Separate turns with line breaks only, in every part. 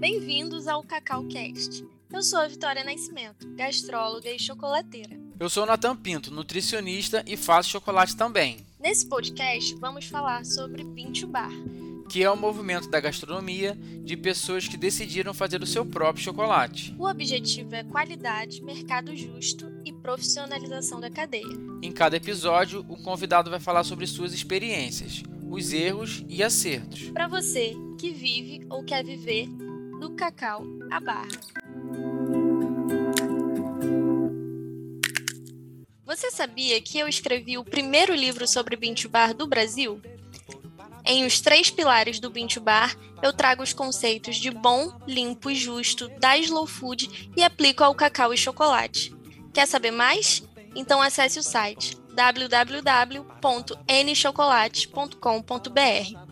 Bem-vindos ao Cacau Cast. Eu sou a Vitória Nascimento, gastróloga e chocolateira.
Eu sou o Natan Pinto, nutricionista e faço chocolate também.
Nesse podcast, vamos falar sobre Pinto Bar,
que é o movimento da gastronomia de pessoas que decidiram fazer o seu próprio chocolate.
O objetivo é qualidade, mercado justo e profissionalização da cadeia.
Em cada episódio, o convidado vai falar sobre suas experiências, os erros e acertos.
Para você que vive ou quer viver do cacau à barra. Você sabia que eu escrevi o primeiro livro sobre Bintu Bar do Brasil? Em Os Três Pilares do Bintu Bar, eu trago os conceitos de bom, limpo e justo da slow food e aplico ao cacau e chocolate. Quer saber mais? Então acesse o site www.nchocolate.com.br.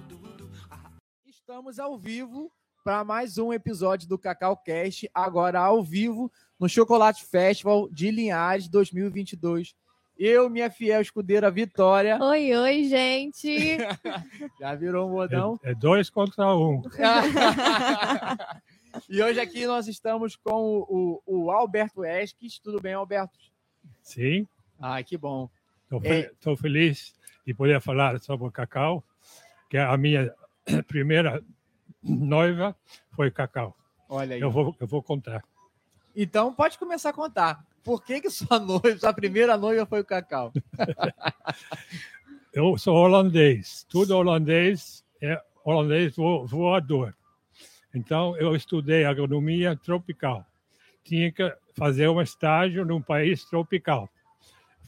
Estamos ao vivo para mais um episódio do Cacau Cast, agora ao vivo no Chocolate Festival de Linhares 2022. Eu, minha fiel escudeira Vitória.
Oi, oi, gente.
Já virou um modão?
É, é dois contra um.
e hoje aqui nós estamos com o, o Alberto Esques. Tudo bem, Alberto?
Sim.
Ah, que bom.
Estou é... feliz de poder falar sobre o cacau, que é a minha primeira noiva foi Cacau.
Olha aí.
Eu vou, eu vou contar.
Então pode começar a contar. Por que, que sua noiva, sua primeira noiva foi o Cacau?
eu sou holandês. Tudo holandês é holandês voador. Então eu estudei agronomia tropical. Tinha que fazer um estágio num país tropical.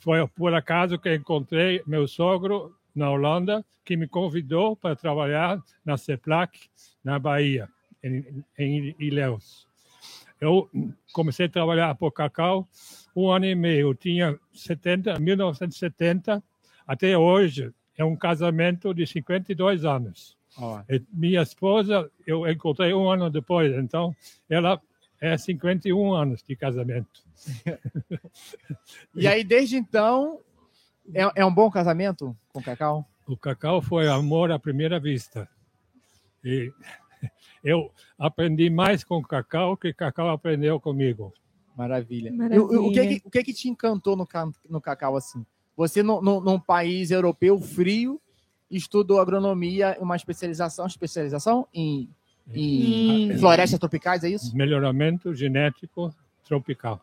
Foi por acaso que encontrei meu sogro na Holanda, que me convidou para trabalhar na CEPLAC, na Bahia, em, em Ilhéus. Eu comecei a trabalhar por cacau um ano e meio. Eu tinha 70, 1970 até hoje. É um casamento de 52 anos. Oh. Minha esposa eu encontrei um ano depois, então ela é 51 anos de casamento.
e aí, desde então, é, é um bom casamento com o Cacau?
O Cacau foi amor à primeira vista. E eu aprendi mais com o Cacau que o Cacau aprendeu comigo.
Maravilha. Maravilha. O, o, que, que, o que, que te encantou no, no Cacau assim? Você, no, no, num país europeu frio, estudou agronomia, uma especialização, especialização em, em hum. florestas tropicais, é isso?
Melhoramento genético tropical.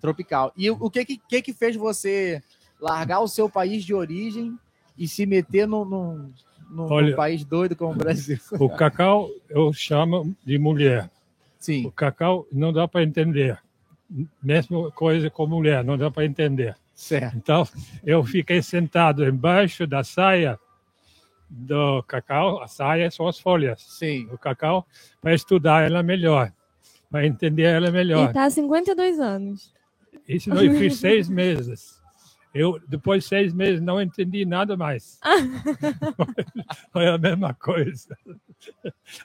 Tropical. E o que, que, que fez você largar o seu país de origem e se meter num, num, num, Olha, num país doido como o Brasil.
O cacau eu chamo de mulher.
Sim.
O cacau não dá para entender. Mesma coisa com mulher, não dá para entender.
Certo.
Então, eu fiquei sentado embaixo da saia do cacau, a saia são as folhas
Sim.
do cacau, para estudar ela melhor, para entender ela melhor. E
está há 52 anos.
Isso eu fiz seis meses. Eu, depois de seis meses, não entendi nada mais. Foi a mesma coisa.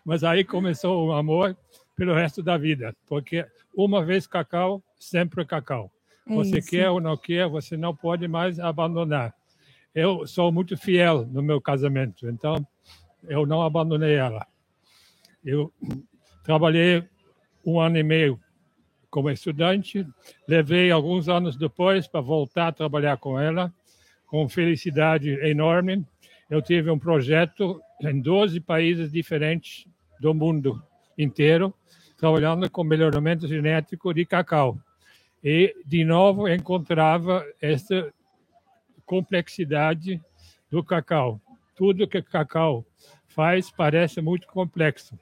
Mas aí começou o amor pelo resto da vida, porque uma vez cacau, sempre cacau. É você isso. quer ou não quer, você não pode mais abandonar. Eu sou muito fiel no meu casamento, então eu não abandonei ela. Eu trabalhei um ano e meio como estudante. Levei alguns anos depois para voltar a trabalhar com ela, com felicidade enorme. Eu tive um projeto em 12 países diferentes do mundo inteiro, trabalhando com melhoramento genético de cacau. E, de novo, encontrava essa complexidade do cacau. Tudo que cacau faz parece muito complexo.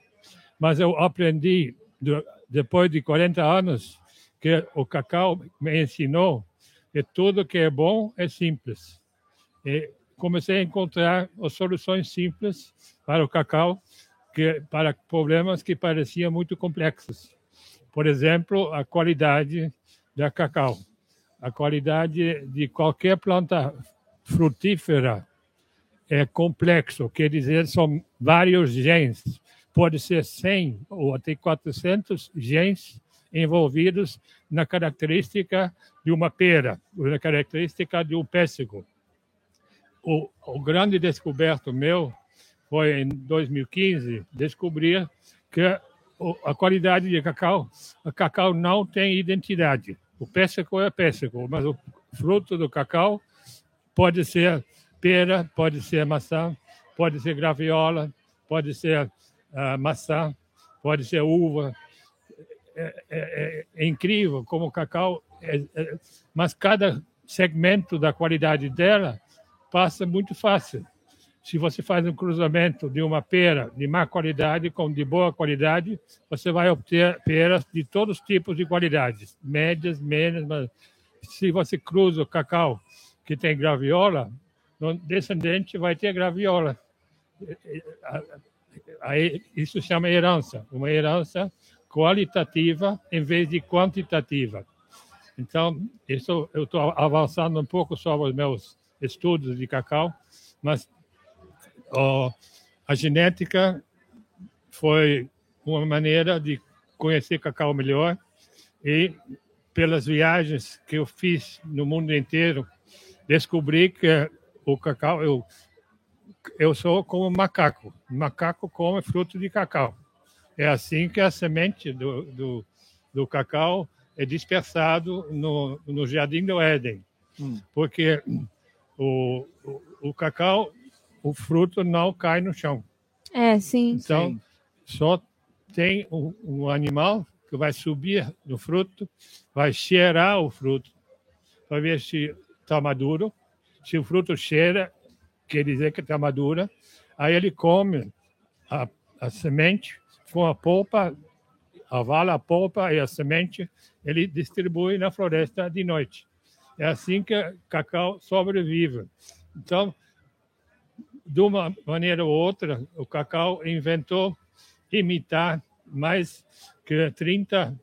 Mas eu aprendi depois de 40 anos, que o cacau me ensinou que tudo que é bom é simples. E comecei a encontrar as soluções simples para o cacau, que para problemas que pareciam muito complexos. Por exemplo, a qualidade da cacau. A qualidade de qualquer planta frutífera é complexo, quer dizer, são vários genes pode ser 100 ou até 400 genes envolvidos na característica de uma pera, na característica de um pêssego. O, o grande descoberto meu foi em 2015 descobrir que a qualidade de cacau, o cacau não tem identidade. O pêssego é pêssego, mas o fruto do cacau pode ser pera, pode ser maçã, pode ser graviola, pode ser uh, maçã, pode ser uva. É, é, é, é incrível como o cacau, é, é, mas cada segmento da qualidade dela passa muito fácil. Se você faz um cruzamento de uma pera de má qualidade com de boa qualidade, você vai obter peras de todos os tipos de qualidades, médias, médias. Mas se você cruza o cacau que tem graviola, o descendente vai ter graviola. Isso chama herança, uma herança qualitativa em vez de quantitativa. Então, isso eu estou avançando um pouco sobre os meus estudos de cacau, mas ó, a genética foi uma maneira de conhecer cacau melhor e pelas viagens que eu fiz no mundo inteiro descobri que o cacau eu eu sou como macaco macaco come fruto de cacau é assim que a semente do, do, do cacau é dispersado no, no jardim do Éden hum. porque o, o, o cacau o fruto não cai no chão.
É, sim.
Então,
sim.
só tem um, um, animal que vai subir no fruto, vai cheirar o fruto, para ver se está maduro. Se o fruto cheira, quer dizer que está madura. Aí ele come a, a semente com a polpa, avala a polpa e a semente, ele distribui na floresta de noite. É assim que cacau sobrevive. Então, de uma maneira ou outra, o cacau inventou imitar mais que 30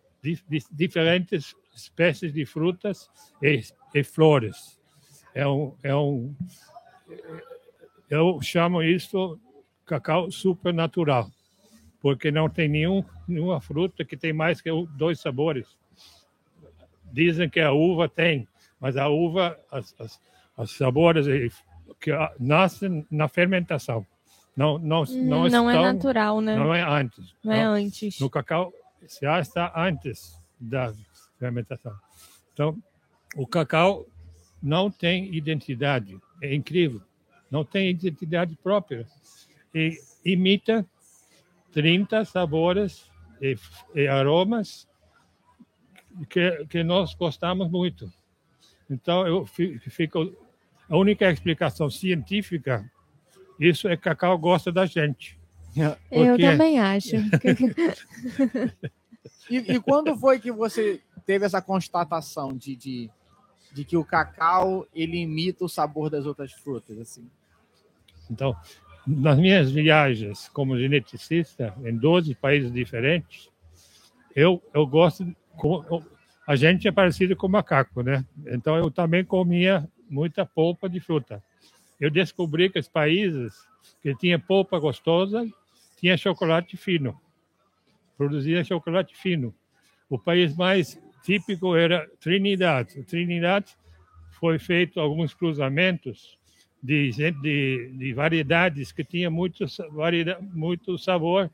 diferentes espécies de frutas e, e flores. É um, é um, eu chamo isso cacau supernatural, porque não tem nenhum, nenhuma fruta que tem mais que dois sabores. Dizem que a uva tem, mas a uva, as, as, as sabores que nasce na fermentação. Não, não, não,
não é natural, né?
Não é antes.
Não, é antes.
No cacau já está antes da fermentação. Então, o cacau não tem identidade. É incrível. Não tem identidade própria. E imita 30 sabores e, e aromas que, que nós gostamos muito. Então, eu fico a única explicação científica, isso é que Cacau gosta da gente.
Porque... Eu também acho.
e, e, quando foi que você teve essa constatação de, de, de, que o cacau ele imita o sabor das outras frutas? assim?
Então, nas minhas viagens como geneticista em 12 países diferentes, eu, eu gosto. A gente é parecido com macaco, né? Então eu também comia muita polpa de fruta. Eu descobri que os países que tinham polpa gostosa tinha chocolate fino, produzia chocolate fino. O país mais típico era Trinidad. Trinidad foi feito alguns cruzamentos de, de, de variedades que tinha muito, muito sabor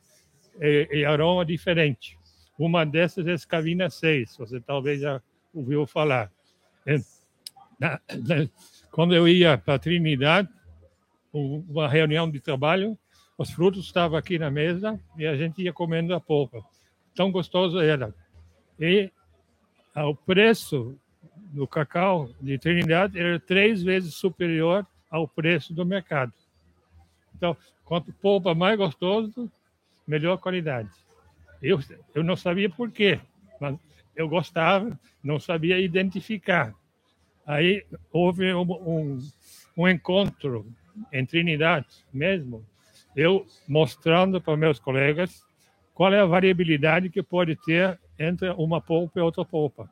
e, e, aroma diferente. Uma dessas é a Scavina 6, você talvez já ouviu falar na, na, quando eu ia para Trinidade, uma reunião de trabalho, os frutos estavam aqui na mesa e a gente ia comendo a polpa. Tão gostoso era. E o preço do cacau de Trinidade era três vezes superior ao preço do mercado. Então, quanto polpa mais gostoso, melhor qualidade. Eu, eu não sabia por quê, mas eu gostava, não sabia identificar. Aí houve um, um, um encontro em Trinidade mesmo, eu mostrando para meus colegas qual é a variabilidade que pode ter entre uma polpa e outra polpa.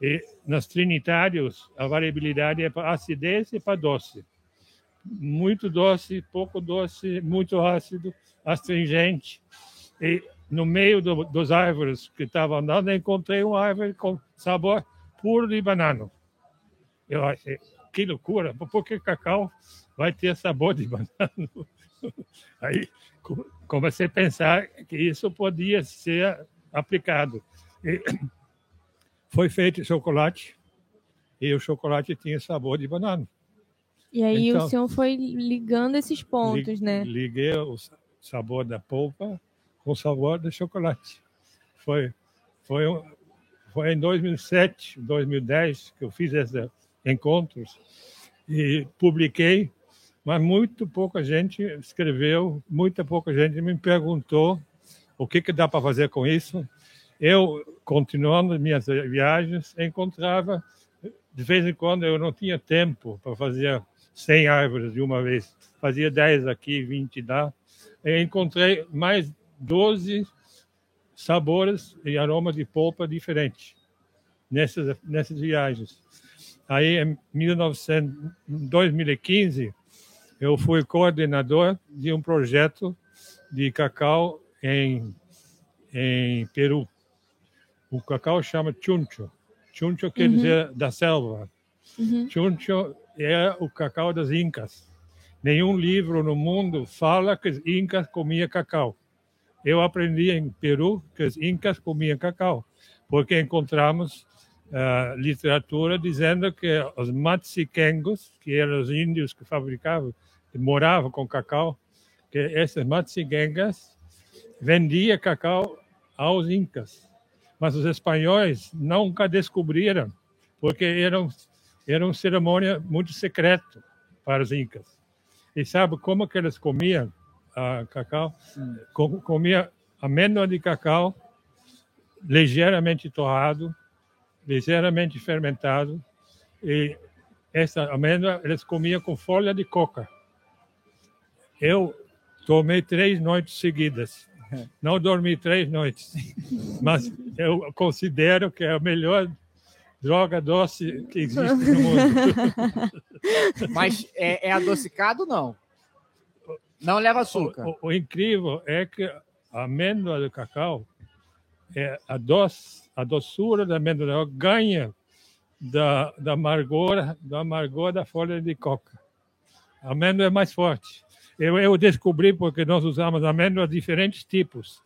E nos trinitários, a variabilidade é para acidez e para doce. Muito doce, pouco doce, muito ácido, astringente. E no meio do, dos árvores que estavam andando, encontrei uma árvore com sabor puro de banana. Eu achei, que loucura, por que cacau vai ter sabor de banana? Aí comecei a pensar que isso podia ser aplicado. E foi feito chocolate e o chocolate tinha sabor de banana.
E aí então, o senhor foi ligando esses pontos,
li,
né?
Liguei o sabor da polpa com o sabor do chocolate. Foi, foi, foi em 2007, 2010 que eu fiz esses encontros e publiquei, mas muito pouca gente escreveu, muita pouca gente me perguntou o que, que dá para fazer com isso. Eu, continuando minhas viagens, encontrava, de vez em quando eu não tinha tempo para fazer 100 árvores de uma vez. Fazia 10 aqui, 20 lá. E encontrei mais 12 sabores e aromas de polpa diferentes nessas, nessas viagens. Aí, em 1900, 2015, eu fui coordenador de um projeto de cacau em, em Peru. O cacau chama chuncho. Chuncho quer uhum. dizer da selva. Uhum. Chuncho é o cacau das Incas. Nenhum livro no mundo fala que os Incas comiam cacau. Eu aprendi em Peru que os Incas comiam cacau, porque encontramos uh, literatura dizendo que os Matsiquengos, que eram os índios que fabricavam, que moravam com cacau, que esses Matsiquengas vendiam cacau aos Incas. Mas os espanhóis nunca descobriram, porque era uma cerimônia muito secreta para os incas. E sabe como que eles comiam a cacau? Hum. Comia amêndoa de cacau ligeiramente torrado, ligeiramente fermentado e essa amêndoa eles comiam com folha de coca. Eu tomei três noites seguidas. Não dormi três noites, mas eu considero que é a melhor droga doce que existe no mundo.
Mas é, é adocicado não? Não leva açúcar.
O, o, o, incrível é que a amêndoa do cacau, é a, doce, a doçura da amêndoa ganha da, da, amargor, da amargor da folha de coca. A amêndoa é mais forte. Eu, eu descobri porque nós usamos amêndoas de diferentes tipos.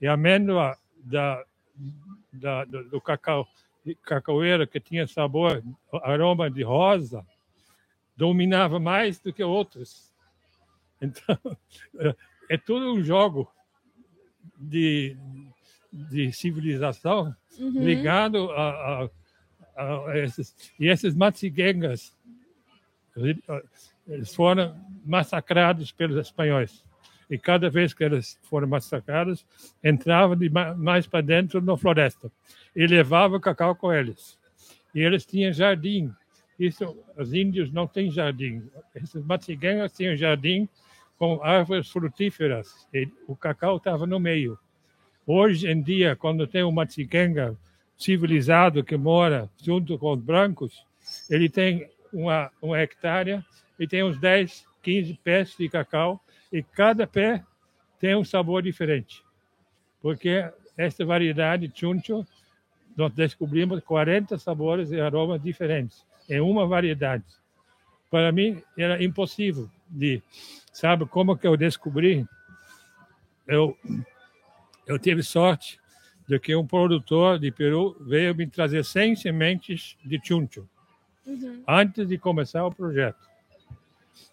E a amêndoa da, da, do, do cacau cacaoeira que tinha sabor, aroma de rosa, dominava mais do que outros. Então, é tudo um jogo de, de civilização uhum. ligado a, a, a, esses. E esses matziguengas, eles foram massacrados pelos espanhóis. E cada vez que eles foram massacrados, entravam mais para dentro na floresta e levava o cacau com eles. E eles tinham jardim. Isso, os índios não têm jardim. Esses matiguengas tinham jardim com árvores frutíferas. E o cacau estava no meio. Hoje em dia, quando tem um matiguenga civilizado que mora junto com os brancos, ele tem uma, uma hectare e tem uns 10, 15 pés de cacau e cada pé tem um sabor diferente. Porque esta variedade chuncho nós descobrimos 40 sabores e aromas diferentes em uma variedade. Para mim era impossível de, sabe como que eu descobri? Eu eu tive sorte de que um produtor de Peru veio me trazer 100 sementes de chuncho uhum. antes de começar o projeto.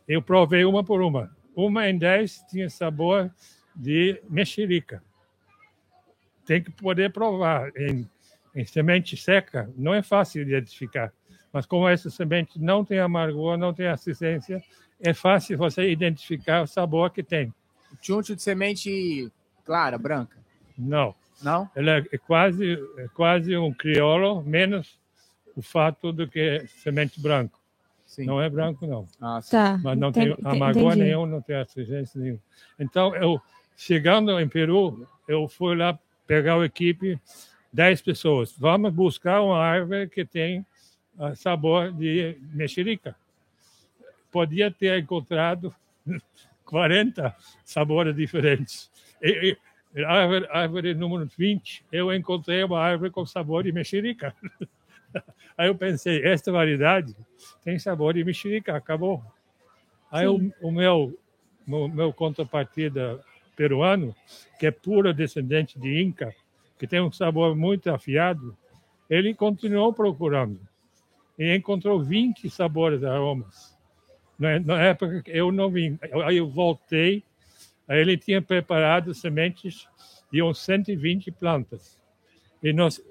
Eu provei uma por uma. Uma em 10 tinha sabor de mexerica. Tem que poder provar. Em em semente seca, não é fácil de identificar. Mas como essa semente não tem amargor, não tem assistência, é fácil você identificar o sabor que tem.
Chuncho de semente clara, branca?
Não.
Não?
Ela é quase, é quase um crioulo, menos o fato do que semente branco. Sim. Não é branco, não.
Ah, tá.
Mas não tem, tem amargor nenhum, não tem assistência nenhuma. Então, eu, chegando em Peru, eu fui lá pegar a equipe 10 pessoas. Vamos buscar uma árvore que tem uh, sabor de mexerica. Podia ter encontrado 40 sabores diferentes. E, e, árvore, árvore número 20, eu encontrei uma árvore com sabor de mexerica. Aí eu pensei, esta variedade tem sabor de mexerica, acabou. Aí o, o, meu, o meu contrapartida peruano, que é pura descendente de Inca, que tem um sabor muito afiado, ele continuou procurando e encontrou 20 sabores, aromas. Na época eu não vim, aí eu voltei, aí ele tinha preparado sementes de uns 120 plantas. E nós,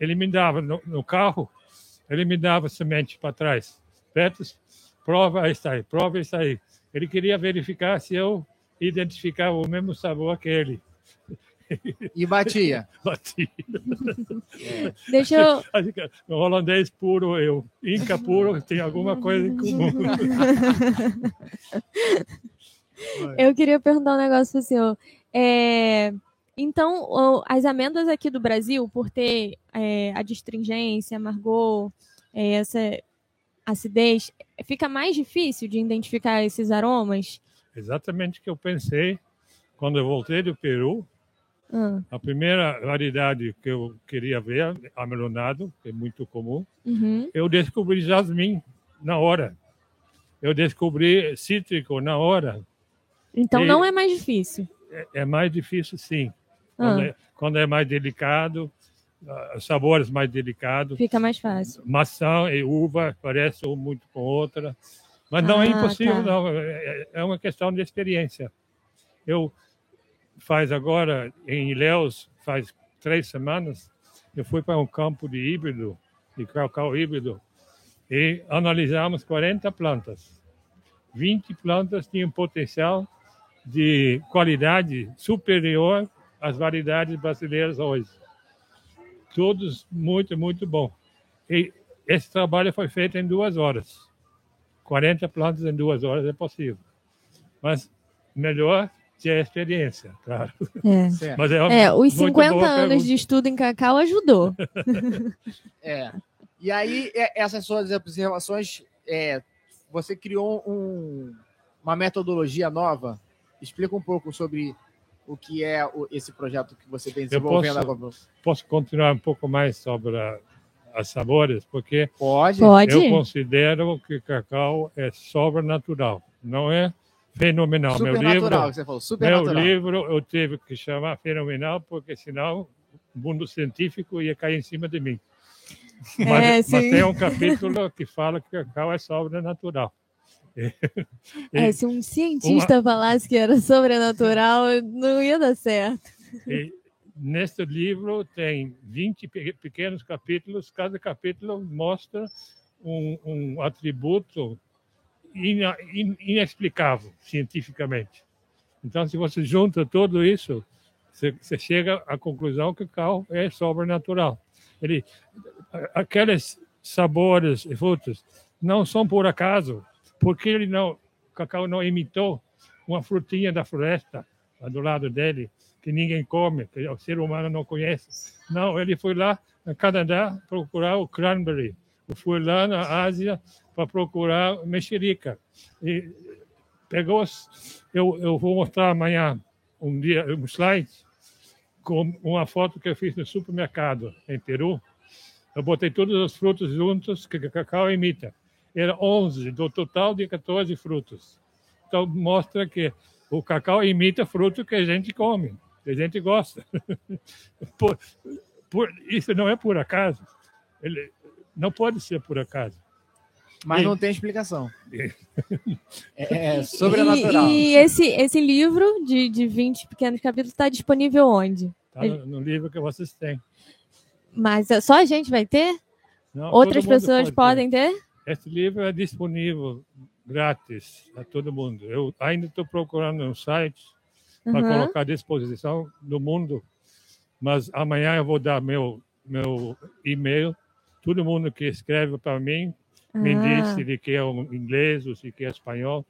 ele me dava no, no carro, ele me dava sementes para trás. Betos, prova está aí, prova está aí. Ele queria verificar se eu identificava o mesmo sabor que ele.
E batia.
batia.
É. Deixa eu.
O holandês puro, eu. Inca puro, tem alguma coisa em comum.
eu queria perguntar um negócio para o senhor. É, então, as amêndoas aqui do Brasil, por ter é, a distringência, amargor, é, essa acidez, fica mais difícil de identificar esses aromas?
Exatamente o que eu pensei quando eu voltei do Peru. Hum. A primeira variedade que eu queria ver, amelonado, que é muito comum, uhum. eu descobri jasmim na hora. Eu descobri cítrico na hora.
Então e não é mais difícil.
É, é mais difícil, sim. Quando, ah. é, quando é mais delicado, uh, sabores mais delicados.
Fica mais fácil.
Maçã e uva parecem muito com outra. Mas não é ah, é impossível, tá. não. É, é, é uma questão de experiência. Eu faz agora, em Ilhéus, faz três semanas, eu fui para um campo de híbrido, de cacau híbrido, e analisamos 40 plantas. 20 plantas tinham potencial de qualidade superior as variedades brasileiras hoje. Todos muito, muito bom. E esse trabalho foi feito em duas horas. 40 plantas em duas horas é possível. Mas melhor que a experiência, claro.
É. Mas é, é os 50 anos pergunta. de estudo em cacau ajudou.
é. E aí, é, essas suas observações, é, você criou um, uma metodologia nova. Explica um pouco sobre o que é o, esse projeto que você tem desenvolvendo
agora. Posso continuar um pouco mais sobre a, as sabores, porque
Pode.
Pode.
eu considero que cacau é sobrenatural, não é fenomenal.
Meu livro, você falou,
meu livro eu tive que chamar fenomenal, porque senão o mundo científico ia cair em cima de mim. É, mas, mas tem um capítulo que fala que cacau é sobrenatural.
É, se um cientista uma... falasse que era sobrenatural, não ia dar certo.
E neste livro tem 20 pequenos capítulos, cada capítulo mostra um, um atributo in, in, inexplicável cientificamente. Então, se você junta tudo isso, você, você chega à conclusão que o carro é sobrenatural. Ele, aqueles sabores e frutas não são por acaso, porque ele não, cacau não imitou uma frutinha da floresta do lado dele, que ninguém come, que o ser humano não conhece. Não, ele foi lá no Canadá procurar o cranberry. Foi lá na Ásia para procurar mexerica. E pegou, eu, eu vou mostrar amanhã um dia um slide com uma foto que eu fiz no supermercado em Peru. Eu botei todos os frutos juntos que o cacau imita era 11 do total de 14 frutos. Então mostra que o cacau imita fruto que a gente come, que a gente gosta. por, por, isso não é por acaso. Ele não pode ser por acaso.
Mas e... não tem explicação. é, é sobrenatural.
E, e, esse, esse livro de, de 20 pequenos capítulos está disponível onde?
Está no, no, livro que vocês têm.
Mas só a gente vai ter? Não, Outras pessoas podem ter? ter?
Esse livro é disponível grátis a todo mundo. Eu ainda estou procurando um site para uhum. colocar à disposição do mundo, mas amanhã eu vou dar meu meu e-mail. Todo mundo que escreve para mim me ah. diz se ele quer um inglês ou se quer espanhol.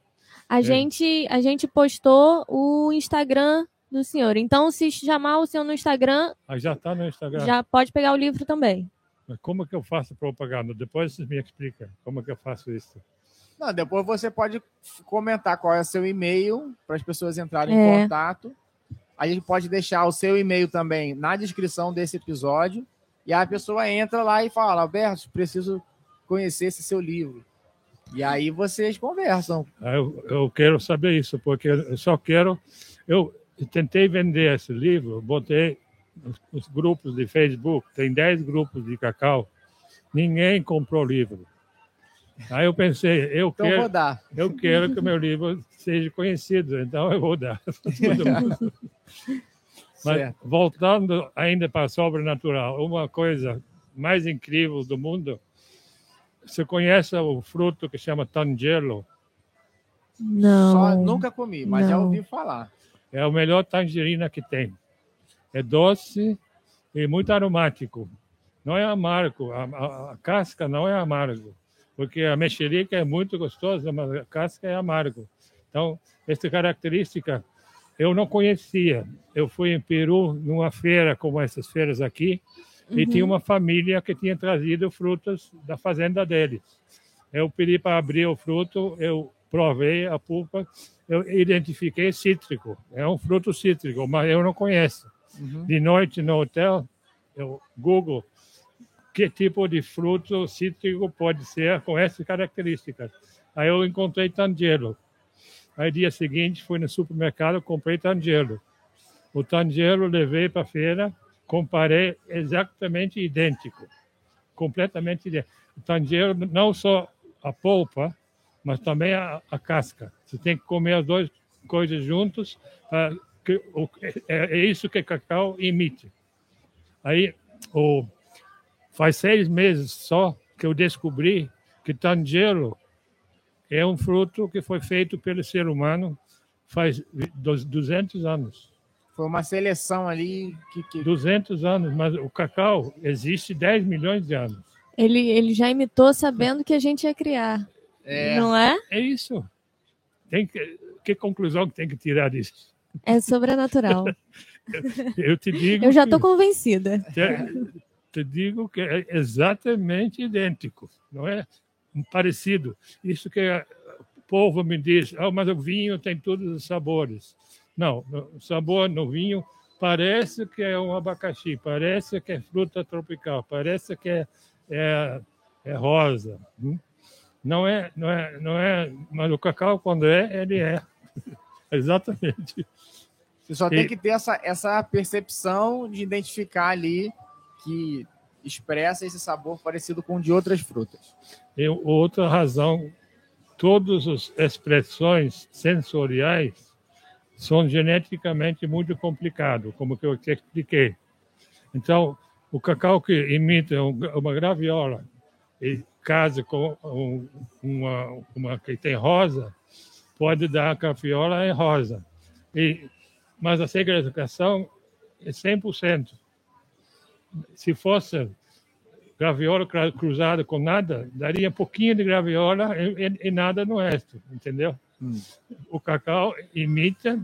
A é. gente a gente postou o Instagram do senhor. Então, se chamar o senhor no Instagram,
ah, já está no Instagram.
Já pode pegar o livro também.
Mas como que eu faço propaganda? Depois você me explica como que eu faço isso.
Não, depois você pode comentar qual é o seu e-mail para as pessoas entrarem é. em contato. A gente pode deixar o seu e-mail também na descrição desse episódio. E a pessoa entra lá e fala: Alberto, preciso conhecer esse seu livro. E aí vocês conversam.
Ah, eu, eu quero saber isso, porque eu só quero. Eu, tentei vender esse livro, botei os, os grupos de Facebook, tem 10 grupos de cacau, ninguém comprou o livro. Aí eu pensei, eu
Então
quero,
vou dar.
eu quero que o meu livro seja conhecido, então eu vou dar. Mas
Certo.
voltando ainda para sobrenatural, uma coisa mais incrível do mundo, você conhece o fruto que chama tangelo?
Não.
Só nunca comi, mas já
Não.
ouvi falar.
É a melhor tangerina que tem. É doce e muito aromático. Não é amargo, a, a- a casca não é amargo, porque a mexerica é muito gostosa, mas a casca é amargo. Então, essa característica eu não conhecia. Eu fui em Peru numa feira como essas feiras aqui e tinha uma família que tinha trazido frutas da fazenda deles. Eu pedi para abrir o fruto, eu provei a pulpa, eu identifiquei cítrico. É um fruto cítrico, mas eu não conheço.
Uhum.
De noite no hotel, eu Google que tipo de fruto cítrico pode ser com essas características. Aí eu encontrei tangelo. Aí dia seguinte fui no supermercado, comprei tangelo. O tangelo levei para a feira, comparei exatamente idêntico, completamente idêntico. O tangelo não só a polpa, mas também a, a casca. Você tem que comer as duas coisas juntos. ah, que, o, é, é isso que cacau imite. Aí, o, faz seis meses só que eu descobri que tangelo é um fruto que foi feito pelo ser humano faz dos- 200 anos.
Foi uma seleção ali que. que...
200 anos, mas o cacau existe 10 milhões de anos.
Ele, ele já imitou sabendo que a gente ia criar.
É,
Não é?
É isso. Tem que, que conclusão que tem que tirar disso?
É sobrenatural.
Eu te digo.
Eu já tô convencida.
te, te digo que é exatamente idêntico, não é parecido. Isso que a- o povo me diz, ah, mas o vinho tem todos os sabores. Não, o sabor no vinho parece que é um abacaxi, parece que é fruta tropical, parece que é, é, é rosa. hum? Não é, não é, não é, mas o cacau quando é, ele é. Exatamente.
Você só
E-
tem que ter essa, essa percepção de identificar ali que expressa esse sabor parecido com o de outras frutas.
E outra razão, todas as expressões sensoriais são geneticamente muito complicadas, como que eu te expliquei. Então, o cacau que imita um- uma graviola e casa com um- uma, uma que tem rosa, pode dar a graviola em rosa. E, mas a segregação é 100%. Se fosse graviola cruzada com nada, daria um pouquinho de graviola e, e- e nada no resto, entendeu?
Hum.
O cacau imita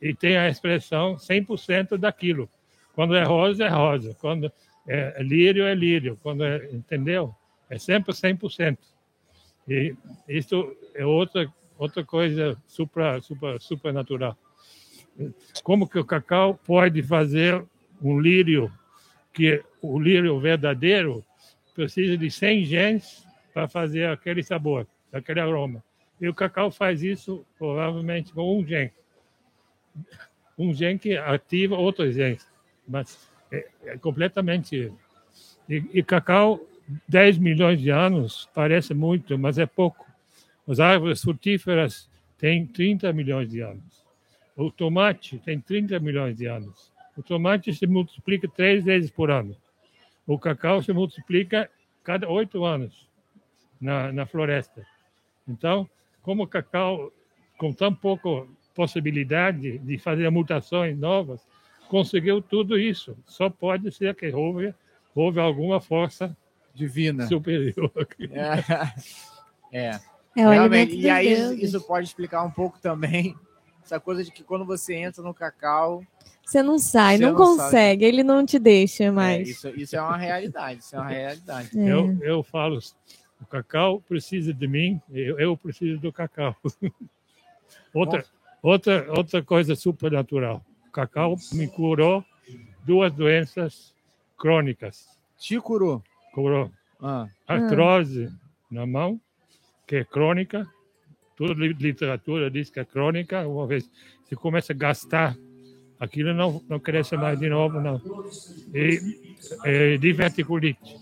e tem a expressão 100% daquilo. Quando é rosa, é rosa. Quando é lírio, é lírio. Quando é, entendeu? É sempre 100%. E isso é outra outra coisa super super supernatural. Como que o cacau pode fazer um lírio que o lírio verdadeiro precisa de 100 genes para fazer aquele sabor, aquele aroma. E o cacau faz isso provavelmente com um gene. Um gene que ativa outros genes. Mas é, é completamente. E, e cacau, 10 milhões de anos, parece muito, mas é pouco. As árvores frutíferas têm 30 milhões de anos. O tomate tem 30 milhões de anos. O tomate se multiplica três vezes por ano. O cacau se multiplica cada oito anos na, na floresta. Então, como o cacau, com tão pouca possibilidade de fazer mutações novas, conseguiu tudo isso. Só pode ser que houve, houve alguma força
Divina.
superior.
É. é.
É
Realmente. E aí,
deuses.
isso pode explicar um pouco também essa coisa de que quando você entra no cacau.
Você não sai,
Você
não,
não
consegue, ele não te deixa
é,
mais.
isso, isso é uma realidade. Isso é uma realidade.
É.
Eu, eu falo, o cacau precisa de mim, eu, eu preciso do cacau. outra, outra, outra coisa supernatural. O cacau me curou duas doenças crônicas.
Ticuru.
Curou
Ah,
artrose na mão, que é crônica. Toda li- literatura diz que é crônica. Uma vez você começa a gastar aquilo não, não cresce mais de novo, não. E é, diverticulite.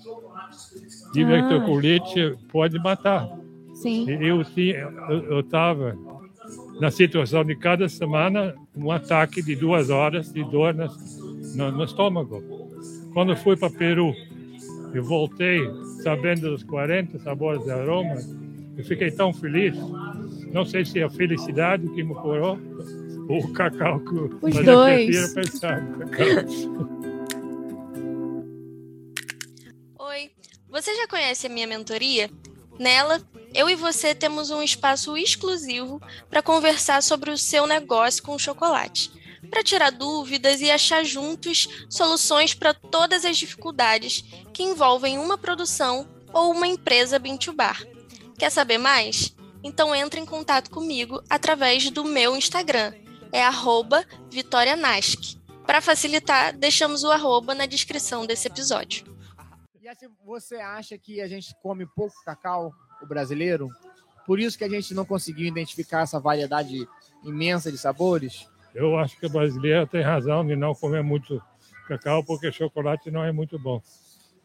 Diverticulite ah. pode matar.
Sim.
Eu estava na situação de cada semana um ataque de duas horas de dor no, no, no estômago. Quando fui para Peru, eu voltei sabendo dos 40 sabores de aroma, eu fiquei tão feliz. Não sei se é a felicidade que me curou ou o cacau que
Os mas dois. eu
prefiro pensar
Oi, você já conhece a minha mentoria? Nela, eu e você temos um espaço exclusivo para conversar sobre o seu negócio com o chocolate, para tirar dúvidas e achar juntos soluções para todas as dificuldades que envolvem uma produção ou uma empresa Bintubar. Quer saber mais? Então entre em contato comigo através do meu Instagram, é @vitorianask. Para facilitar, deixamos o arroba na descrição desse episódio.
E assim, você acha que a gente come pouco cacau, o brasileiro? Por isso que a gente não conseguiu identificar essa variedade imensa de sabores?
Eu acho que o brasileiro tem razão de não comer muito cacau, porque chocolate não é muito bom.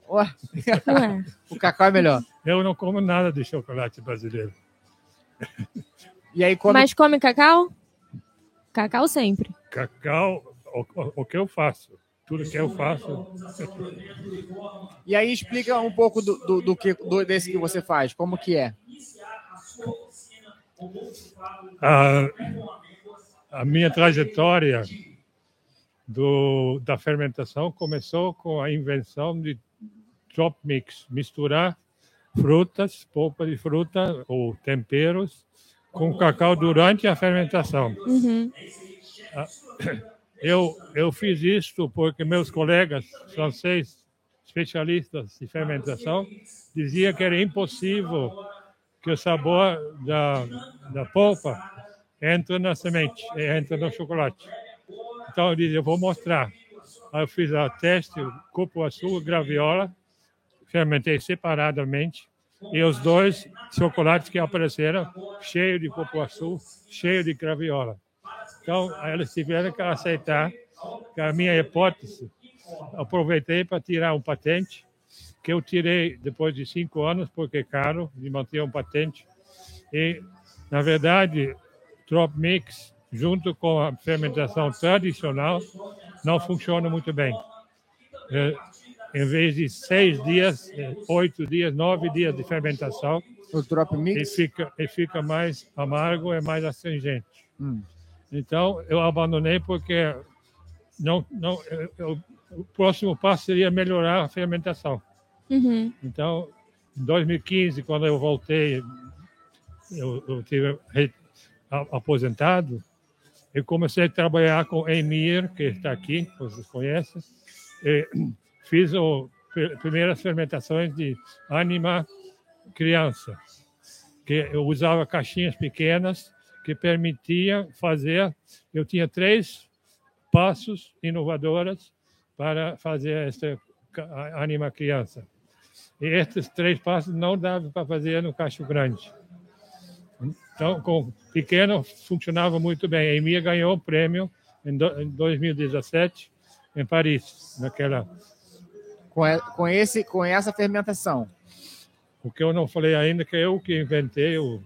Ué? o cacau é melhor.
Eu não como nada de chocolate brasileiro.
E aí come...
Mas come cacau? Cacau sempre.
Cacau, o, o, que eu faço. Tudo que eu faço.
E aí explica um pouco do, do, do que do, desse que você faz. Como que é?
A, a minha trajetória do, da fermentação começou com a invenção de drop mix, misturar frutas, polpa de fruta ou temperos com cacau durante a fermentação.
Uhum.
Ah, eu, eu fiz isso porque meus colegas franceses, especialistas de fermentação, diziam que era impossível que o sabor da, da polpa entre na semente, entre no chocolate. Então eu disse, eu vou mostrar. Aí eu fiz a teste, cupuaçu, graviola, fermentei separadamente. E os dois chocolates que apareceram, cheio de cupuaçu, cheio de graviola. Então, eles tiveram que aceitar que a minha hipótese, aproveitei para tirar um patente, que eu tirei depois de cinco anos, porque é caro de manter um patente. E, na verdade, Trop Mix, junto com a fermentação tradicional, não funciona muito bem. É, em vez de seis dias, é, oito dias, nove dias de fermentação.
O drop mix?
E fica, e fica mais amargo e mais astringente. Hum. Então, eu abandonei porque não, não, eu, o próximo passo seria melhorar a fermentação.
Uhum.
Então, em 2015, quando eu voltei, eu, eu tive aposentado, eu comecei a trabalhar com Emir, que está aqui, vocês conhecem, e fiz o primeiras fermentações de anima criança, que eu usava caixinhas pequenas que permitia fazer. Eu tinha três passos inovadores para fazer esta anima criança. E estes três passos não dava para fazer no cacho grande. Então, com pequeno funcionava muito bem. A Emia ganhou o prêmio em 2017 em Paris, naquela
com, com, esse, com essa fermentação.
O que eu não falei ainda que eu que inventei o,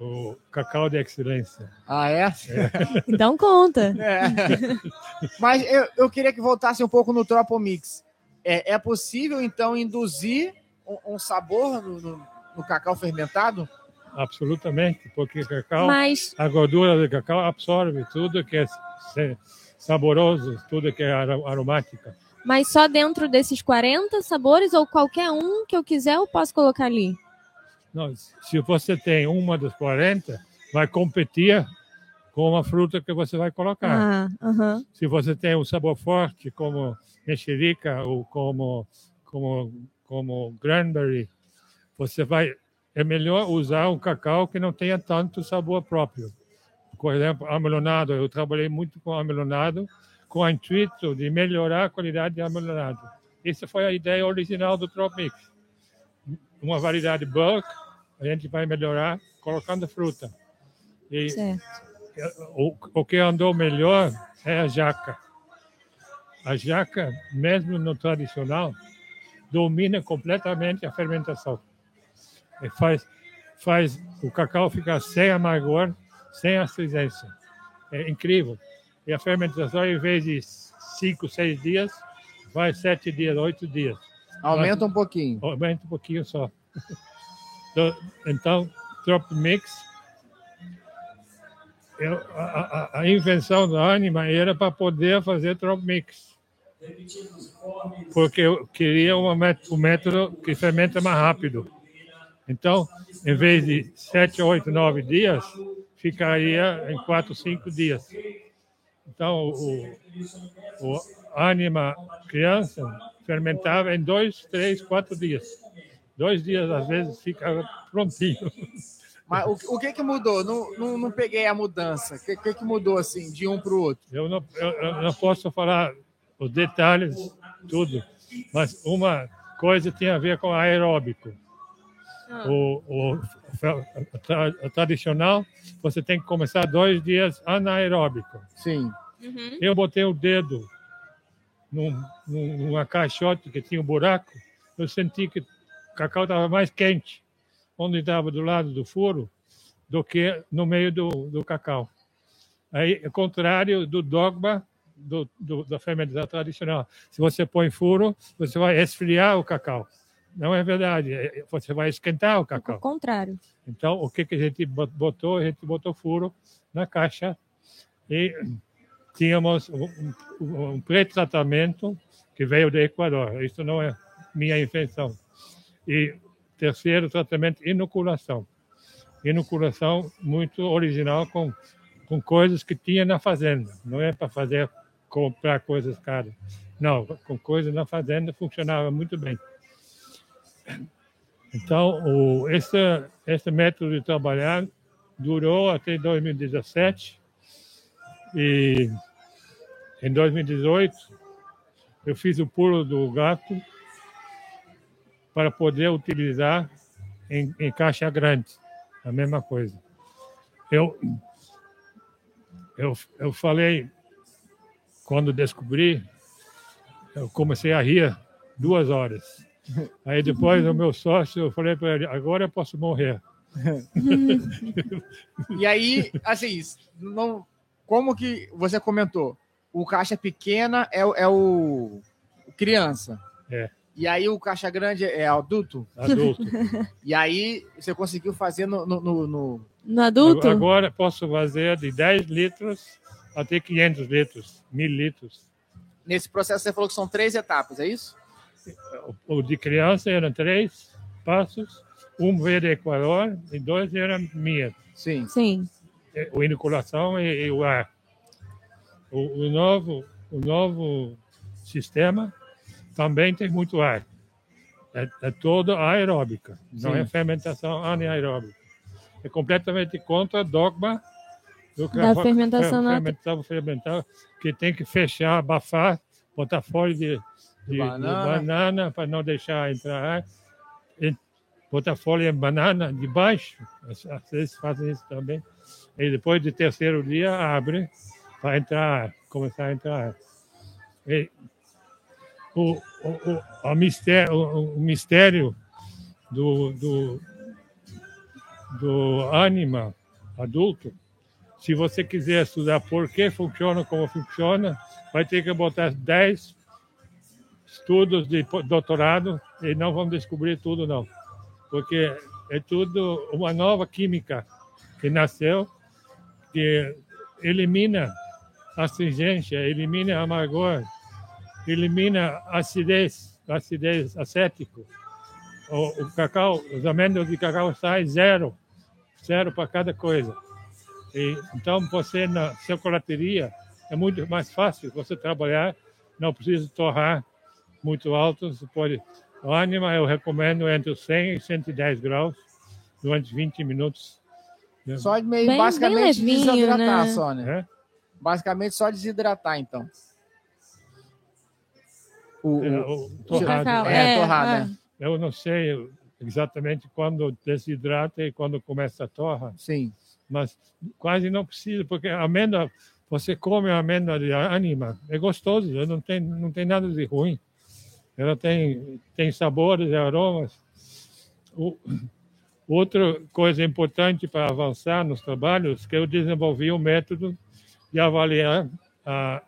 o cacau de excelência.
Ah, é? é.
então conta.
É. Mas eu, eu queria que voltasse um pouco no Tropomix. É, é possível, então, induzir um, um sabor no, no, no, cacau fermentado?
Absolutamente, porque cacau,
Mas...
a gordura do cacau absorve tudo que é saboroso, tudo que é aromática.
Mas só dentro desses 40 sabores ou qualquer um que eu quiser eu posso colocar ali?
Não, se você tem uma dos 40, vai competir com a fruta que você vai colocar.
Ah, uh -huh.
Se você tem um sabor forte, como mexerica ou como, como, como cranberry, você vai. É melhor usar um cacau que não tenha tanto sabor próprio. Por exemplo, amelonado. Eu trabalhei muito com amelonado com o intuito de melhorar a qualidade de amelonado. Essa foi a ideia original do Tropmix. Uma variedade bulk, a gente vai melhorar colocando fruta. E o, o que andou melhor é a jaca. A jaca, mesmo no tradicional, domina completamente a fermentação. E faz, faz o cacau ficar sem amargor, sem astringência. É incrível. E a fermentação, em vez de cinco, seis dias, vai sete dias, oito dias.
Aumenta um pouquinho.
Aumenta um pouquinho só. Então, Trop Mix, eu, a, a, a, invenção da Anima era para poder fazer Trop Mix. Porque eu queria um método que fermenta mais rápido. Então, em vez de sete, oito, nove dias, ficaria em quatro, cinco dias. Então, o, o Anima criança fermentava em dois, três, quatro dias. Dois dias, às vezes, ficava prontinho.
Mas o, o que que mudou? Não, não, não peguei a mudança. O que, que, que mudou, assim, de um para o outro?
Eu não, eu, eu não posso falar os detalhes, tudo, mas uma coisa tem a ver com aeróbico. Ah. O, o, o, tradicional, você tem que começar dois dias anaeróbico.
Sim.
Uhum. Eu botei o dedo num, numa caixote que tinha um buraco, eu senti que o cacau estava mais quente, onde estava do lado do furo, do que no meio do, do cacau. Aí, é contrário do dogma do, do, da fermentação tradicional. Se você põe furo, você vai esfriar o cacau. Não é verdade, é, você vai esquentar o cacau.
Ao contrário.
Então, o que, que a gente botou? A gente botou furo na caixa e tínhamos um, um pré-tratamento que veio do Equador. Isso não é minha invenção. E terceiro tratamento, inoculação. Inoculação muito original com, com coisas que tinha na fazenda. Não é para fazer comprar coisas caras. Não, com coisas na fazenda funcionava muito bem. Então, o, esse, esse método de trabalhar durou até 2017 e em 2018 eu fiz o pulo do gato para poder utilizar em, em caixa grande, a mesma coisa. Eu, eu, eu falei, quando descobri, eu comecei a rir duas horas. Aí depois o meu sócio, eu falei para ele, agora eu posso morrer.
e aí, assim, não, como que você comentou? O caixa pequena é, é o criança.
É.
E aí o caixa grande é adulto?
Adulto.
e aí você conseguiu fazer no, no, no,
no... no adulto?
Agora posso fazer de 10 litros até 500 litros, mil litros.
Nesse processo você falou que são três etapas, é isso?
O de criança eram três passos, um veio de Equador e dois eram minhas.
Sim.
Sim.
O inoculação e, e o ar. O, o, novo, o novo sistema também tem muito ar. É, é toda aeróbica, Sim. não é fermentação anaeróbica. É completamente contra o dogma
do da fermentação,
fermentação fermental, que tem que fechar, abafar, botar folha de, de, de banana, banana para não deixar entrar ar. Botar folha de banana de baixo, às vezes fazem isso também. E depois do terceiro dia abre para entrar, começar a entrar. E o, o, o, mistério, o, o mistério do, do, do ânima adulto, se você quiser estudar por que funciona como funciona, vai ter que botar 10 estudos de doutorado e não vamos descobrir tudo, não. Porque é tudo uma nova química que nasceu, que elimina astringência, elimina amargor, elimina acidez, acidez acético. O, o cacau, os amêndoas de cacau saem zero, zero para cada coisa. E, então, você na chocolateria é muito mais fácil você trabalhar, não precisa torrar muito alto. Você pode, o ânima eu recomendo entre 100 e 110 graus durante 20 minutos.
Só meio, bem, basicamente bem levinho, desidratar, né? só, né? É? Basicamente só desidratar, então.
O, é, o, torrado.
É, é, torrada.
É. Eu não sei exatamente quando desidrata e quando começa a torra.
Sim.
mas quase não precisa, porque a amêndoa, você come a amêndoa de anima, é gostoso, não tem, não tem nada de ruim. Ela tem, tem sabores e aromas. O, outra coisa importante para avançar nos trabalhos que eu desenvolvi um método de avaliar ah,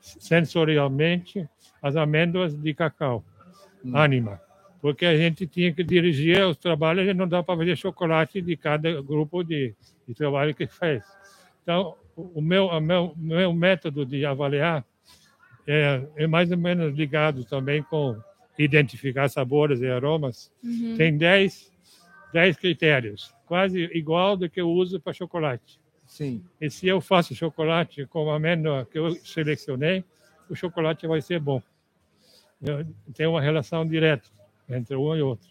sensorialmente as amêndoas de cacau, hum. anima porque a gente tinha que dirigir os trabalhos e não dá para fazer chocolate de cada grupo de, de trabalho que fez. Então, o meu, o meu, meu método de avaliar é, é, mais ou menos ligado também com identificar sabores e aromas. Uhum. Tem 10, 10 critérios, quase igual do que eu uso para chocolate.
Sim.
E se eu faço chocolate com a amêndoa que eu selecionei, o chocolate vai ser bom. Eu, tem uma relação direta entre um e outro.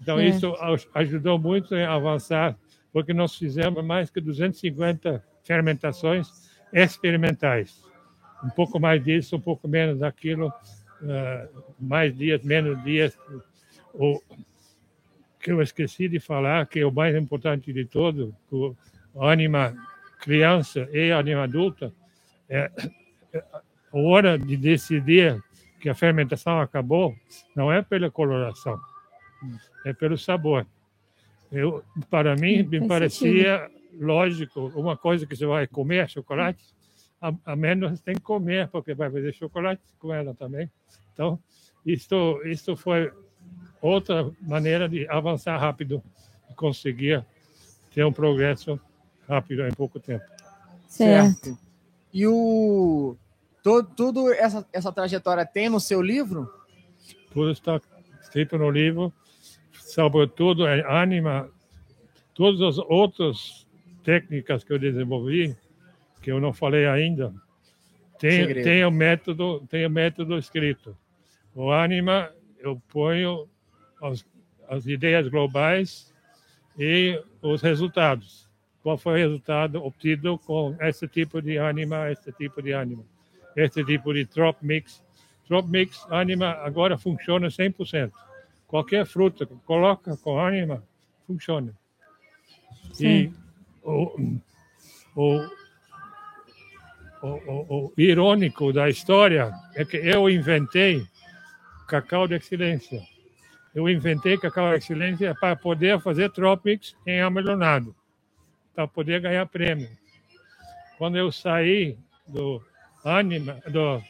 Então, é. isso ajudou muito a avançar, porque nós fizemos mais que 250 fermentações experimentais. Um pouco mais disso, um pouco menos daquilo, uh, mais dias, menos dias. O que eu esqueci de falar, que é o mais importante de todo, o ânima criança e anima adulta, é, é a hora de decidir que a fermentação acabou não é pela coloração, é pelo sabor. Eu, para mim, me parecia lógico, uma coisa que você vai comer, chocolate, amêndoas tem que comer, porque vai fazer chocolate com ela também. Então, isto, isto foi outra maneira de avançar rápido e conseguir ter um progresso rápido em pouco tempo.
Certo. E o tudo, tudo essa, essa trajetória tem no seu livro?
Tudo está escrito no livro, sobretudo é anima, todas as outras técnicas que eu desenvolvi, que eu não falei ainda, tem, tem o método, tem o método escrito. O anima eu ponho as, as ideias globais e os resultados. Qual foi o resultado obtido com esse tipo de anima, esse tipo de anima este tipo de Trop Mix. Trop Mix Anima agora funciona 100%. Qualquer fruta que coloca com Anima, funciona. Sim. E o, o, o, o, irônico da história é que eu inventei cacau de excelência. Eu inventei cacau de excelência para poder fazer Tropics em amelonado, para poder ganhar prêmio. Quando eu saí do Anima, do,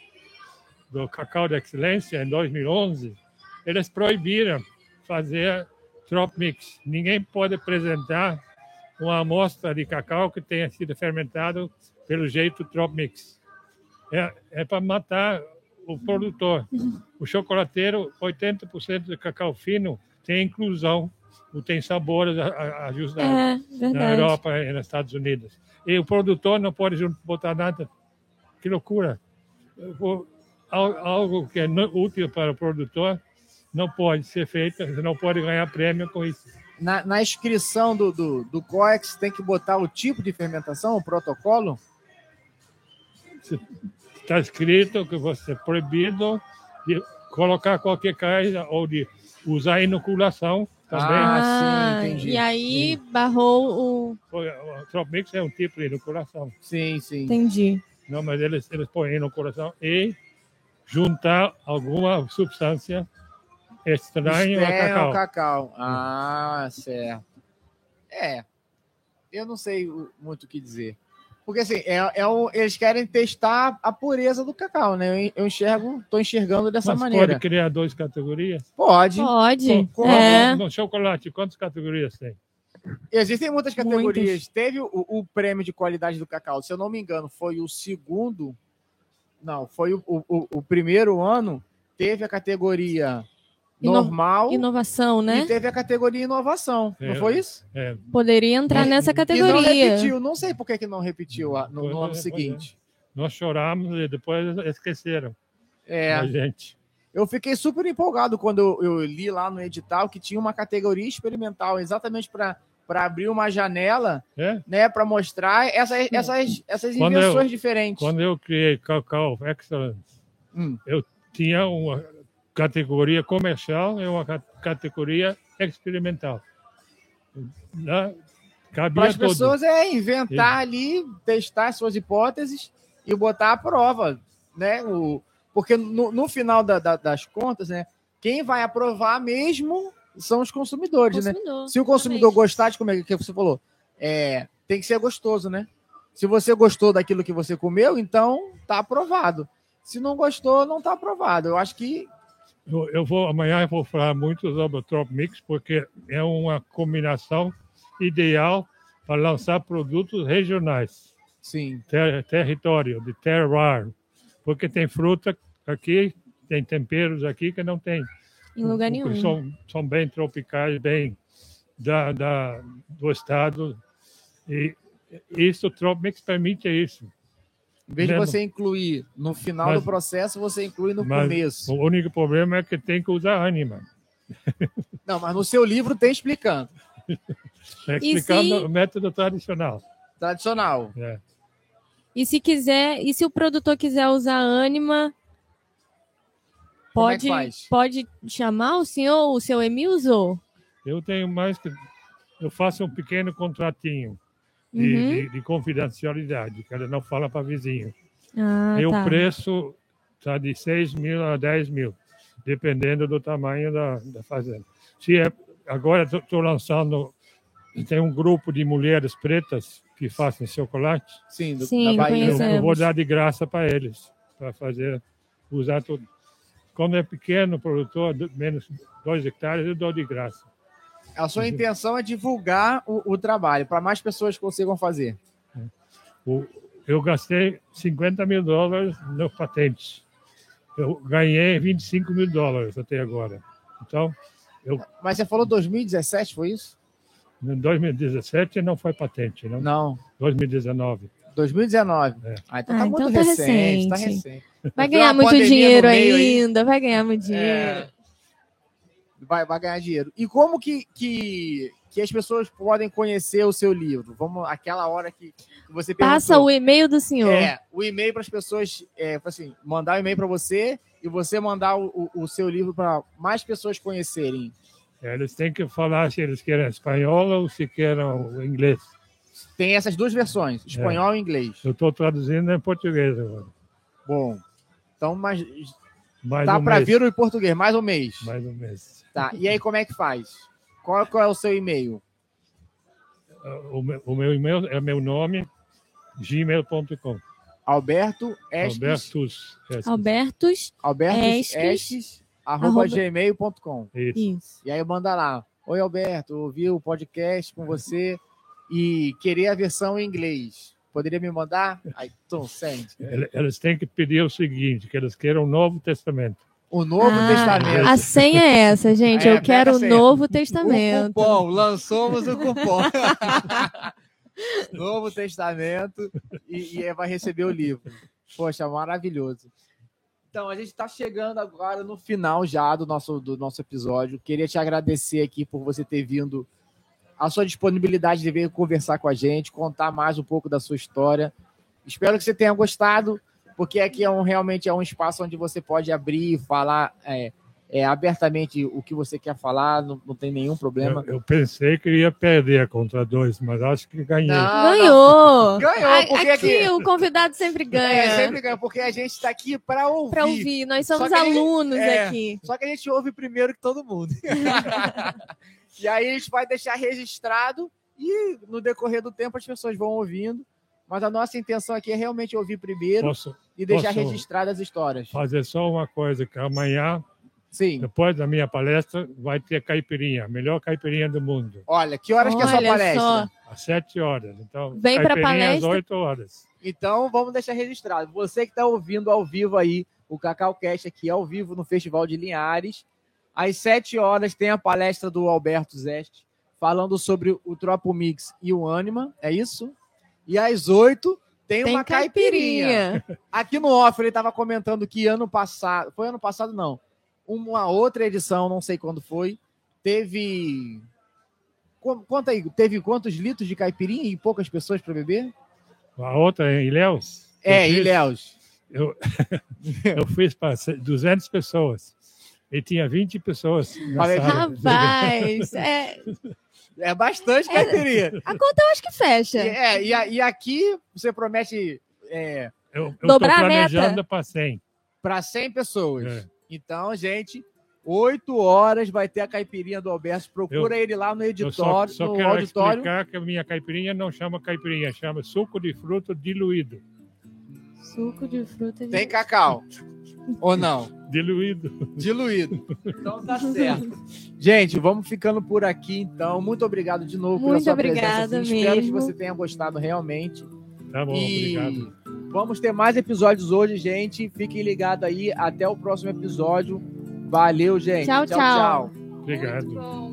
do Cacau da Excelência, em 2011, eles proibiram fazer Trop Mix. Ninguém pode apresentar uma amostra de cacau que tenha sido fermentado pelo jeito Trop Mix. É, é para matar o produtor. O chocolateiro, 80% de cacau fino tem inclusão, tem sabores ajustados é, na Europa e nos Estados Unidos. E o produtor não pode botar nada que loucura! Algo que é útil para o produtor não pode ser feito, você não pode ganhar prêmio com isso.
Na, na inscrição do, do, do COEX tem que botar o tipo de fermentação, o protocolo?
Está escrito que você é proibido de colocar qualquer coisa ou de usar inoculação também.
Ah, sim, entendi. E aí barrou o.
O Tropmix é um tipo de inoculação.
Sim, sim.
Entendi.
Não, mas eles, eles põem no coração e juntar alguma substância estranha ao cacau.
cacau. Ah, certo. É. Eu não sei muito o que dizer. Porque assim, é, é um, eles querem testar a pureza do cacau, né? Eu, eu enxergo, estou enxergando dessa
Mas
maneira.
Pode criar duas categorias?
Pode.
Pode.
Com, com é. No chocolate, quantas categorias tem?
Existem muitas categorias. Muitas. Teve o, o, prêmio de qualidade do cacau, se eu não me engano, foi o segundo. Não, foi o, o, o primeiro ano. Teve a categoria normal.
Inovação, né?
E teve a categoria inovação. É, não foi isso?
É. Poderia entrar nessa categoria. E não
repetiu. Não sei por que, que não repetiu no, no ano é, seguinte.
Nós choramos e depois esqueceram.
É. A gente. Eu fiquei super empolgado quando eu, eu, li lá no edital que tinha uma categoria experimental exatamente para para abrir uma janela, é? né, para mostrar essas, essas, essas invenções
eu,
diferentes.
Quando eu criei Cacau Excellence, hum. eu tinha uma categoria comercial e uma categoria experimental. Lá,
Para as pessoas é inventar ali, testar suas hipóteses e botar à prova, né? O, porque no, no final da, da, das contas, né? Quem vai aprovar mesmo são os consumidores, né? Consumidor, né? Se o consumidor gostar de comer, que você falou, é, tem que ser gostoso, né? Se você gostou daquilo que você comeu, então tá aprovado. Se não gostou, não tá aprovado. Eu acho que
eu, eu vou amanhã eu vou falar muito sobre o Trop Mix porque é uma combinação ideal para lançar produtos regionais.
Sim.
Ter, território, de terroir. Porque tem fruta aqui, tem temperos aqui que não tem.
Em lugar nenhum.
São, são bem tropicais, bem da, da, do estado. E isso, o Trop Mix permite isso.
Em vez de você incluir no final mas, do processo, você inclui no começo.
O único problema é que tem que usar ânima.
Não, mas no seu livro tem explicando.
É explicando se... o método tradicional.
Tradicional.
É.
E se quiser, e se o produtor quiser usar ânima, é pode, é pode chamar o senhor, o seu Emil usou?
Eu tenho mais que. Eu faço um pequeno contratinho de, uhum. de, de confidencialidade, que ela não fala para vizinho.
Ah,
e
tá.
o preço está de 6 mil a 10 mil, dependendo do tamanho da, da fazenda. Se é, agora estou lançando, tem um grupo de mulheres pretas que fazem chocolate.
Sim, do,
Sim da Bahia. Eu,
eu vou dar de graça para eles, para fazer, usar tudo. Quando é pequeno produtor, menos 2 hectares, eu dou de graça.
A sua intenção é divulgar o, o trabalho para mais pessoas consigam fazer.
Eu gastei 50 mil dólares no patente. Eu ganhei 25 mil dólares até agora. Então, eu...
Mas você falou 2017, foi isso?
Em 2017 não foi patente, não?
Não.
2019.
2019. É. Ah, então tá
ah,
muito
então tá
recente,
recente.
Tá recente.
Vai ganhar muito dinheiro ainda, aí. vai ganhar muito dinheiro. É
vai, vai ganhar dinheiro. E como que, que, que as pessoas podem conhecer o seu livro? Vamos, aquela hora que você
perguntou. Passa o e-mail do senhor.
É, o e-mail para as pessoas, é, assim, mandar o um e-mail para você e você mandar o, o, o seu livro para mais pessoas conhecerem.
É, eles têm que falar se eles querem espanhol ou se querem inglês.
Tem essas duas versões, espanhol é. e inglês.
Eu estou traduzindo em português agora.
Bom, então, mas
mais
tá
um
para vir o português, mais um mês.
Mais um mês.
Tá, e aí como é que faz? Qual, qual é o seu e-mail?
O meu, o meu e-mail é meu nome, gmail.com.
Alberto Esques.
Albertus.
Esques. Albertus.
Albertus Esques. Esques arroba, arroba... gmail.com.
Isso.
E aí manda lá. Oi, Alberto, ouvi o podcast com você e queria a versão em inglês. Poderia me mandar? Aí, então, send.
Eles têm que pedir o seguinte, que eles queiram o Novo Testamento.
O Novo ah, Testamento.
A senha é essa, gente. É, eu quero o Novo Testamento.
O cupom, lançamos o cupom. Novo Testamento e, e vai receber o livro. Poxa, maravilhoso. Então, a gente está chegando agora no final já do nosso, do nosso episódio. Queria te agradecer aqui por você ter vindo, a sua disponibilidade de vir conversar com a gente, contar mais um pouco da sua história. Espero que você tenha gostado porque aqui é um, realmente é um espaço onde você pode abrir e falar é, é, abertamente o que você quer falar, não, não tem nenhum problema.
Eu, eu, pensei que ia perder contra dois, mas acho que ganhei. Não,
Ganhou!
Ganhou,
porque aqui, aqui, o convidado sempre ganha.
É, sempre ganha, porque a gente está aqui para ouvir.
Para ouvir, nós somos alunos gente, é, aqui.
Só que a gente ouve primeiro que todo mundo. e aí a gente vai deixar registrado e no decorrer do tempo as pessoas vão ouvindo. Mas a nossa intenção aqui é realmente ouvir primeiro posso, e deixar registradas as histórias.
Fazer só uma coisa, que amanhã,
Sim.
depois da minha palestra, vai ter caipirinha, a melhor caipirinha do mundo.
Olha, que horas Olha que é a sua palestra? Só.
Às sete horas. Então,
Vem para a palestra.
às oito horas.
Então, vamos deixar registrado. Você que está ouvindo ao vivo aí, o Cacau Cast aqui ao vivo no Festival de Linhares, às sete horas tem a palestra do Alberto Zeste, falando sobre o Tropo Mix e o Anima, é isso? E às oito tem, tem, uma caipirinha. caipirinha. Aqui no off ele estava comentando que ano passado, foi ano passado não, uma outra edição, não sei quando foi, teve Conta aí, teve quantos litros de caipirinha e poucas pessoas para beber?
A outra em Ilhéus?
É, em Ilhéus.
Eu, eu fiz para 200 pessoas e tinha 20 pessoas na
Rapaz, é...
É bastante caipirinha.
A conta eu acho que fecha.
É, e, e aqui você promete. É,
eu estou planejando para 100.
Para 100 pessoas. É. Então, gente, 8 horas vai ter a caipirinha do Alberto. Procura eu, ele lá no editório,
só, só
no
quero
auditório.
explicar que a minha caipirinha não chama caipirinha, chama suco de fruta diluído.
Suco de fruta
diluído. Tem cacau. Ou não?
Diluído.
Diluído. Então tá certo. Gente, vamos ficando por aqui então. Muito obrigado de novo
Muito
pela sua
obrigada
presença.
Mesmo.
Espero que você tenha gostado realmente.
Tá bom, e obrigado.
Vamos ter mais episódios hoje, gente. Fiquem ligados aí. Até o próximo episódio. Valeu, gente.
Tchau, tchau. tchau.
Obrigado.